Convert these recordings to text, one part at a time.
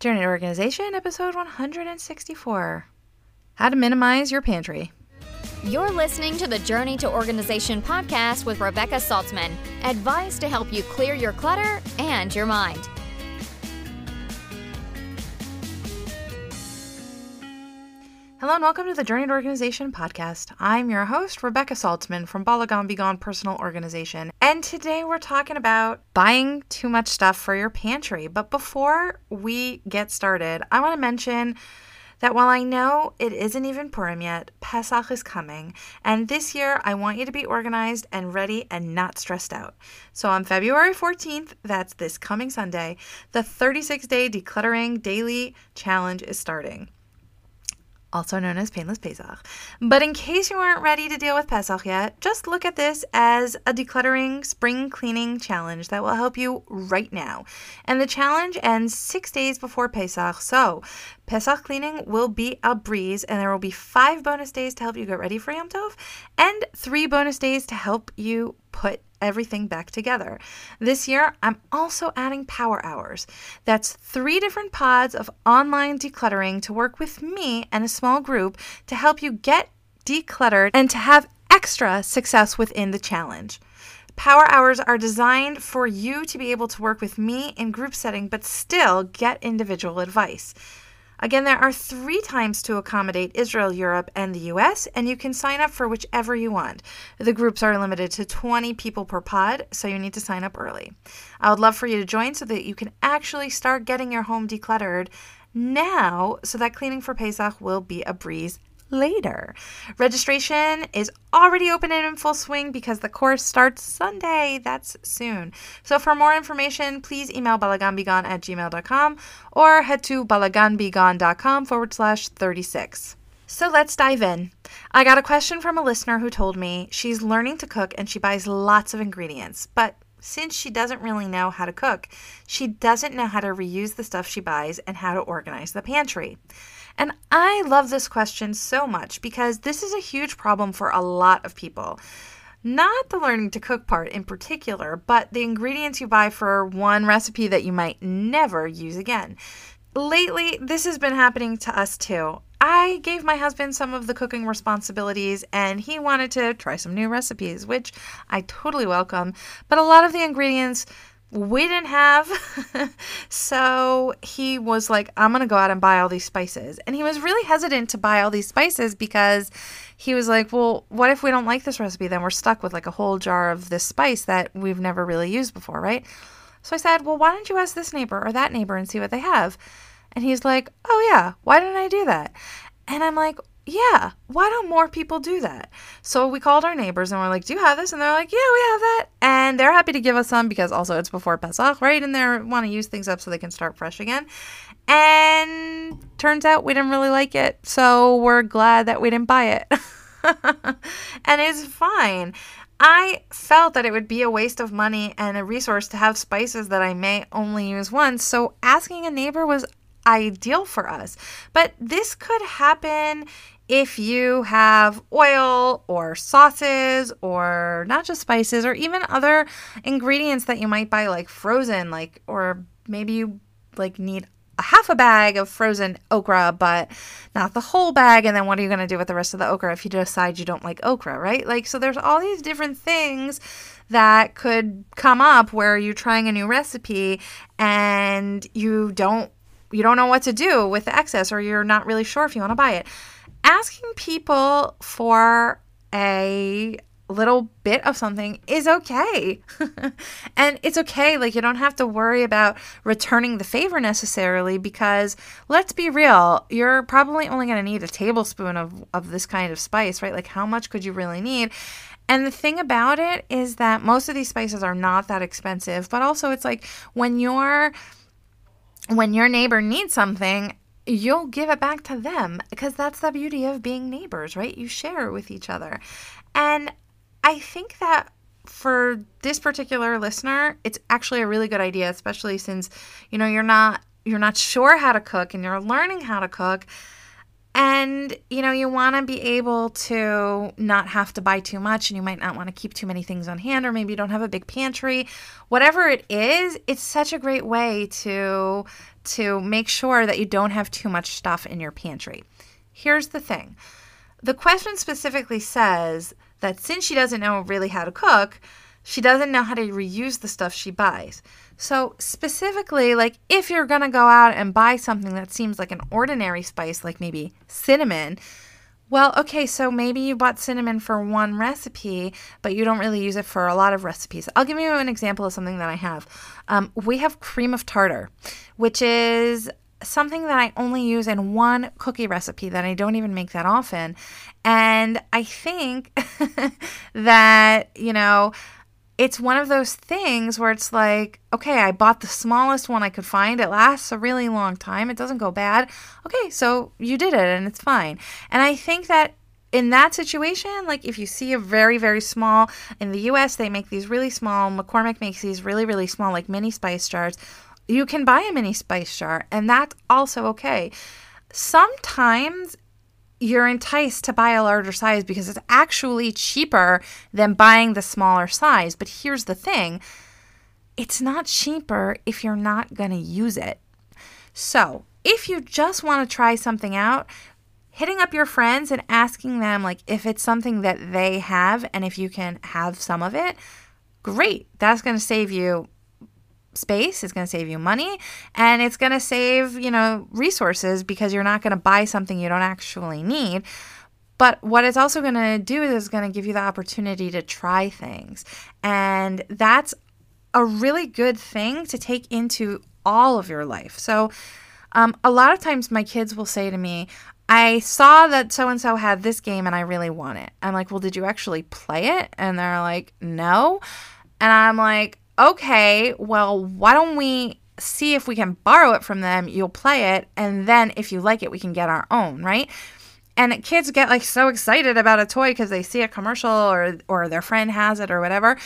Journey to Organization, episode 164 How to Minimize Your Pantry. You're listening to the Journey to Organization podcast with Rebecca Saltzman. Advice to help you clear your clutter and your mind. Hello and welcome to the Journey to Organization podcast. I'm your host, Rebecca Saltzman from Balagan Be Gone Personal Organization. And today we're talking about buying too much stuff for your pantry. But before we get started, I want to mention that while I know it isn't even Purim yet, Pesach is coming, and this year I want you to be organized and ready and not stressed out. So on February 14th, that's this coming Sunday, the 36 day decluttering daily challenge is starting also known as Painless Pesach. But in case you aren't ready to deal with Pesach yet, just look at this as a decluttering spring cleaning challenge that will help you right now. And the challenge ends six days before Pesach, so Pesach cleaning will be a breeze, and there will be five bonus days to help you get ready for Yom Tov, and three bonus days to help you put everything back together. This year, I'm also adding power hours. That's three different pods of online decluttering to work with me and a small group to help you get decluttered and to have extra success within the challenge. Power hours are designed for you to be able to work with me in group setting but still get individual advice. Again, there are three times to accommodate Israel, Europe, and the US, and you can sign up for whichever you want. The groups are limited to 20 people per pod, so you need to sign up early. I would love for you to join so that you can actually start getting your home decluttered now so that cleaning for Pesach will be a breeze later. Registration is already open and in full swing because the course starts Sunday. That's soon. So for more information, please email balaganbegone at gmail.com or head to balaganbegone.com forward slash 36. So let's dive in. I got a question from a listener who told me she's learning to cook and she buys lots of ingredients, but since she doesn't really know how to cook, she doesn't know how to reuse the stuff she buys and how to organize the pantry. And I love this question so much because this is a huge problem for a lot of people. Not the learning to cook part in particular, but the ingredients you buy for one recipe that you might never use again. Lately, this has been happening to us too. I gave my husband some of the cooking responsibilities and he wanted to try some new recipes, which I totally welcome. But a lot of the ingredients we didn't have. so he was like, I'm going to go out and buy all these spices. And he was really hesitant to buy all these spices because he was like, well, what if we don't like this recipe? Then we're stuck with like a whole jar of this spice that we've never really used before, right? So I said, well, why don't you ask this neighbor or that neighbor and see what they have? And he's like, oh, yeah, why didn't I do that? And I'm like, yeah, why don't more people do that? So we called our neighbors and we're like, do you have this? And they're like, yeah, we have that. And they're happy to give us some because also it's before Pesach, right? And they want to use things up so they can start fresh again. And turns out we didn't really like it. So we're glad that we didn't buy it. and it's fine. I felt that it would be a waste of money and a resource to have spices that I may only use once. So asking a neighbor was ideal for us. But this could happen if you have oil or sauces or not just spices or even other ingredients that you might buy like frozen like or maybe you like need a half a bag of frozen okra but not the whole bag and then what are you going to do with the rest of the okra if you decide you don't like okra right like so there's all these different things that could come up where you're trying a new recipe and you don't you don't know what to do with the excess or you're not really sure if you want to buy it. Asking people for a little bit of something is okay. and it's okay. Like, you don't have to worry about returning the favor necessarily because let's be real, you're probably only going to need a tablespoon of, of this kind of spice, right? Like, how much could you really need? And the thing about it is that most of these spices are not that expensive, but also it's like when you're when your neighbor needs something, you'll give it back to them because that's the beauty of being neighbors, right? You share with each other. And I think that for this particular listener, it's actually a really good idea, especially since, you know, you're not you're not sure how to cook and you're learning how to cook. And, you know, you want to be able to not have to buy too much and you might not want to keep too many things on hand or maybe you don't have a big pantry. Whatever it is, it's such a great way to to make sure that you don't have too much stuff in your pantry. Here's the thing the question specifically says that since she doesn't know really how to cook, she doesn't know how to reuse the stuff she buys. So, specifically, like if you're to go out and buy something that seems like an ordinary spice, like maybe cinnamon, well, okay, so maybe you bought cinnamon for one recipe, but you don't really use it for a lot of recipes. I'll give you an example of something that I have. Um, we have cream of tartar, which is something that I only use in one cookie recipe that I don't even make that often. And I think that, you know, it's one of those things where it's like, okay, I bought the smallest one I could find. It lasts a really long time. It doesn't go bad. Okay, so you did it and it's fine. And I think that in that situation, like if you see a very, very small, in the US, they make these really small, McCormick makes these really, really small, like mini spice jars. You can buy a mini spice jar, and that's also okay. Sometimes you're enticed to buy a larger size because it's actually cheaper than buying the smaller size. But here's the thing it's not cheaper if you're not going to use it. So, if you just want to try something out, hitting up your friends and asking them like if it's something that they have and if you can have some of it, great. That's going to save you space, it's going to save you money, and it's going to save, you know, resources because you're not going to buy something you don't actually need. But what it's also going to do is it's going to give you the opportunity to try things. And that's a really good thing to take into all of your life. So, um, a lot of times my kids will say to me, I saw that so and so had this game and I really want it. I'm like, well, did you actually play it? And they're like, no. And I'm like, okay, well, why don't we see if we can borrow it from them? You'll play it, and then if you like it, we can get our own, right? And kids get like so excited about a toy because they see a commercial or or their friend has it or whatever.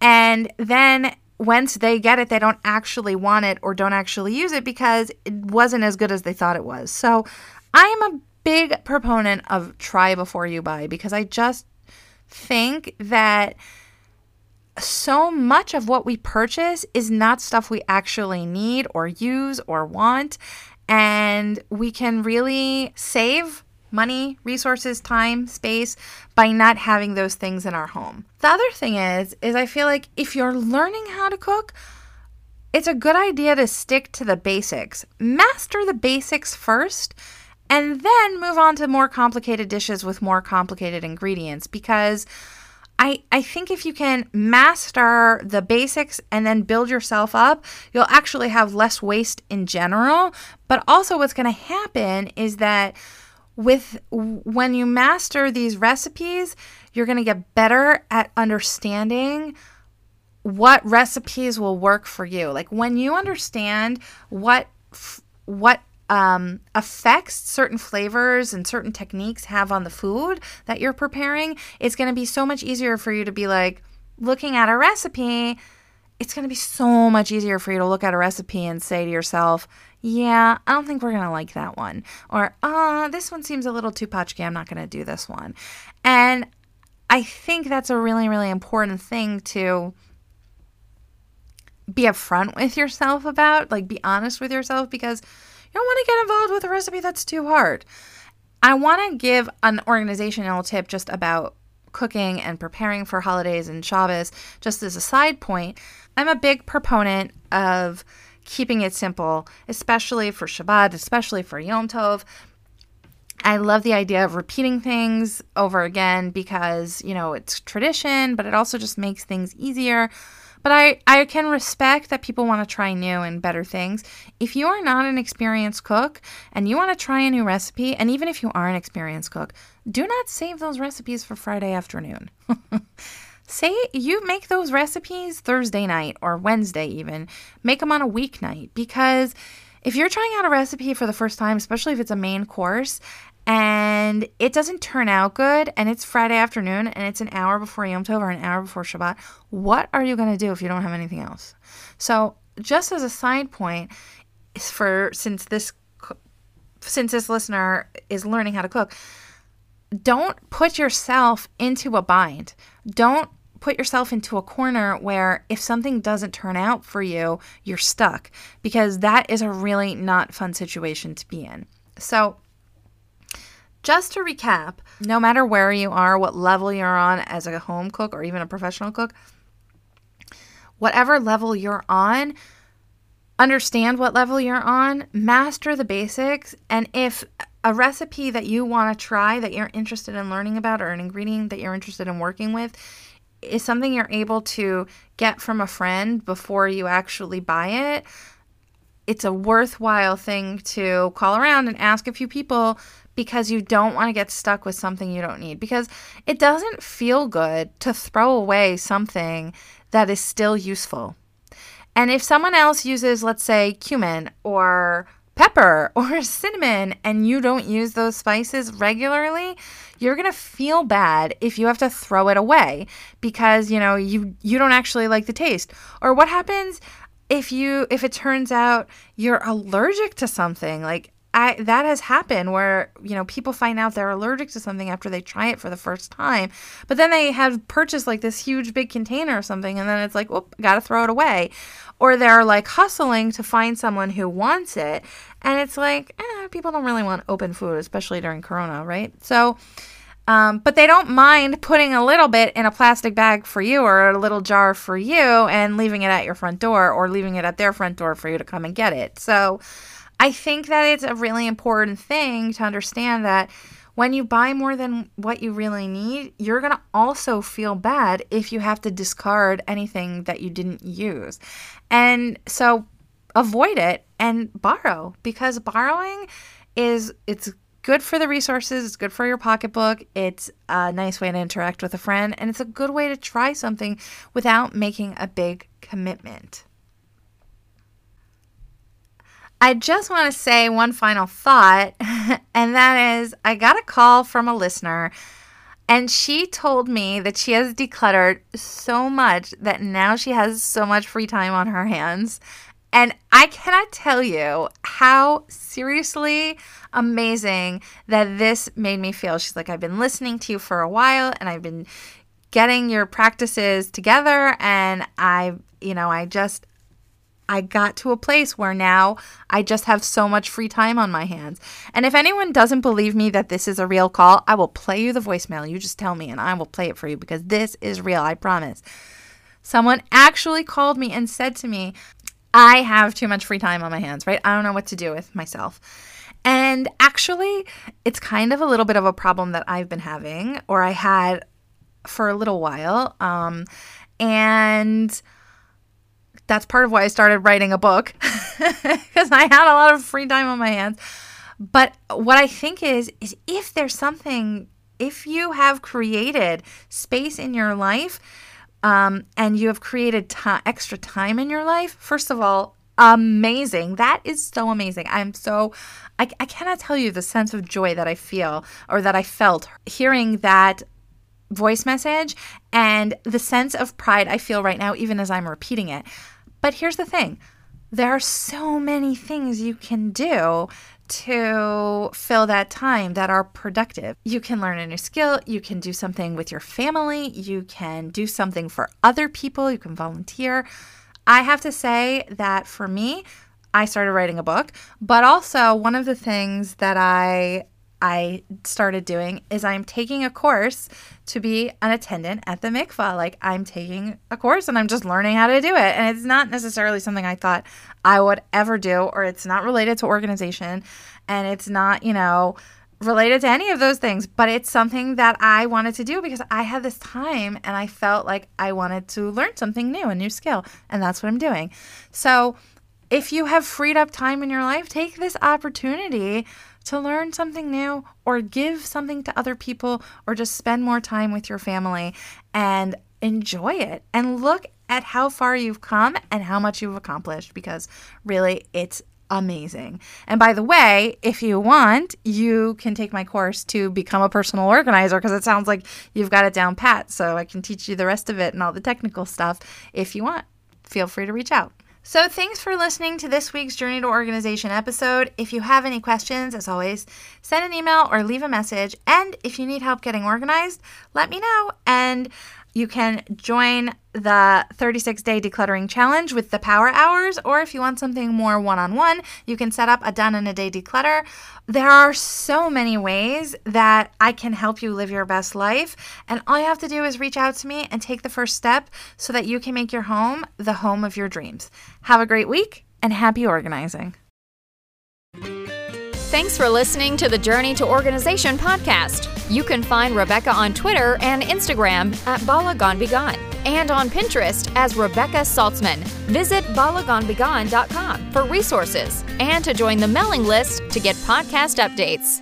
And then once they get it, they don't actually want it or don't actually use it because it wasn't as good as they thought it was. So I am a big proponent of try before you buy because I just think that so much of what we purchase is not stuff we actually need or use or want. And we can really save money, resources, time, space by not having those things in our home. The other thing is is I feel like if you're learning how to cook, it's a good idea to stick to the basics. Master the basics first and then move on to more complicated dishes with more complicated ingredients because I, I think if you can master the basics and then build yourself up, you'll actually have less waste in general. But also, what's going to happen is that with when you master these recipes, you're going to get better at understanding what recipes will work for you. Like when you understand what what um, effects certain flavors and certain techniques have on the food that you're preparing, it's going to be so much easier for you to be like looking at a recipe. It's going to be so much easier for you to look at a recipe and say to yourself, yeah, I don't think we're going to like that one. Or, uh, this one seems a little too patchy. I'm not going to do this one. And I think that's a really, really important thing to be upfront with yourself about, like be honest with yourself because you don't want to get involved with a recipe that's too hard. I want to give an organizational tip just about cooking and preparing for holidays and Shabbos, just as a side point. I'm a big proponent of keeping it simple, especially for Shabbat, especially for Yom Tov. I love the idea of repeating things over again because, you know, it's tradition, but it also just makes things easier. But I, I can respect that people want to try new and better things. If you are not an experienced cook and you want to try a new recipe, and even if you are an experienced cook, do not save those recipes for Friday afternoon. Say you make those recipes Thursday night or Wednesday, even. Make them on a weeknight because if you're trying out a recipe for the first time, especially if it's a main course, and it doesn't turn out good and it's Friday afternoon and it's an hour before Yom Tov or an hour before Shabbat, what are you going to do if you don't have anything else? So, just as a side point, for since this since this listener is learning how to cook, don't put yourself into a bind. Don't put yourself into a corner where if something doesn't turn out for you, you're stuck because that is a really not fun situation to be in. So, just to recap, no matter where you are, what level you're on as a home cook or even a professional cook, whatever level you're on, understand what level you're on, master the basics, and if a recipe that you want to try that you're interested in learning about or an ingredient that you're interested in working with is something you're able to get from a friend before you actually buy it, it's a worthwhile thing to call around and ask a few people because you don't want to get stuck with something you don't need. Because it doesn't feel good to throw away something that is still useful. And if someone else uses, let's say, cumin or pepper or cinnamon and you don't use those spices regularly, you're going to feel bad if you have to throw it away because, you know, you you don't actually like the taste. Or what happens if you if it turns out you're allergic to something? Like I that has happened where you know people find out they're allergic to something after they try it for the first time, but then they have purchased like this huge big container or something, and then it's like, whoop, gotta throw it away, or they're like hustling to find someone who wants it, and it's like eh, people don't really want open food, especially during Corona, right? So. Um, but they don't mind putting a little bit in a plastic bag for you or a little jar for you and leaving it at your front door or leaving it at their front door for you to come and get it. So, I think that it's a really important thing to understand that when you buy more than what you really need, you're going to also feel bad if you have to discard anything that you didn't use. And so avoid it and borrow because borrowing is it's good for the resources, it's good for your pocketbook, it's a nice way to interact with a friend, and it's a good way to try something without making a big commitment. I just want to say one final thought, and that is I got a call from a listener, and she told me that she has decluttered so much that now she has so much free time on her hands. And I cannot tell you how seriously amazing that this made me feel. She's like, I've been listening to you for a while and I've been getting your practices together and I, you know, I just I got to a place where now I just have so much free time on my hands. And if anyone doesn't believe me that this is a real call, I will play you the voicemail. You just tell me and I will play it for you because this is real, I promise. Someone actually called me and said to me, I have too much free time on my hands, right? I don't know what to do with myself. And actually, it's kind of a little bit of a problem that I've been having, or I had for a little while. Um, and that's part of why I started writing a book because I had a lot of free time on my hands. But what I think is is if there's something if you have created space in your life um, and you have created t- extra time in your life, first of all, amazing. That is so amazing. I'm so, I, I cannot tell you the sense of joy that I feel or that I felt hearing that voice message and the sense of pride I feel right now, even as I'm repeating it. But here's the thing there are so many things you can do to fill that time that are productive. You can learn a new skill, you can do something with your family, you can do something for other people, you can volunteer. I have to say that for me, I started writing a book, but also one of the things that I I started doing is I'm taking a course to be an attendant at the mikvah. Like I'm taking a course and I'm just learning how to do it. And it's not necessarily something I thought I would ever do, or it's not related to organization and it's not, you know, related to any of those things, but it's something that I wanted to do because I had this time and I felt like I wanted to learn something new, a new skill. And that's what I'm doing. So if you have freed up time in your life, take this opportunity to learn something new or give something to other people or just spend more time with your family and enjoy it and look at how far you've come and how much you've accomplished because really it's amazing. And by the way, if you want, you can take my course to become a personal organizer because it sounds like you've got it down pat. So I can teach you the rest of it and all the technical stuff if you want. Feel free to reach out. So, thanks for listening to this week's Journey to Organization episode. If you have any questions, as always, send an email or leave a message. And if you need help getting organized, let me know. And You can join the 36 day decluttering challenge with the power hours, or if you want something more one on one, you can set up a done in a day declutter. There are so many ways that I can help you live your best life, and all you have to do is reach out to me and take the first step so that you can make your home the home of your dreams. Have a great week and happy organizing. Thanks for listening to the Journey to Organization podcast. You can find Rebecca on Twitter and Instagram at Bala Gone and on Pinterest as Rebecca Saltzman. Visit balaganbegone.com for resources and to join the mailing list to get podcast updates.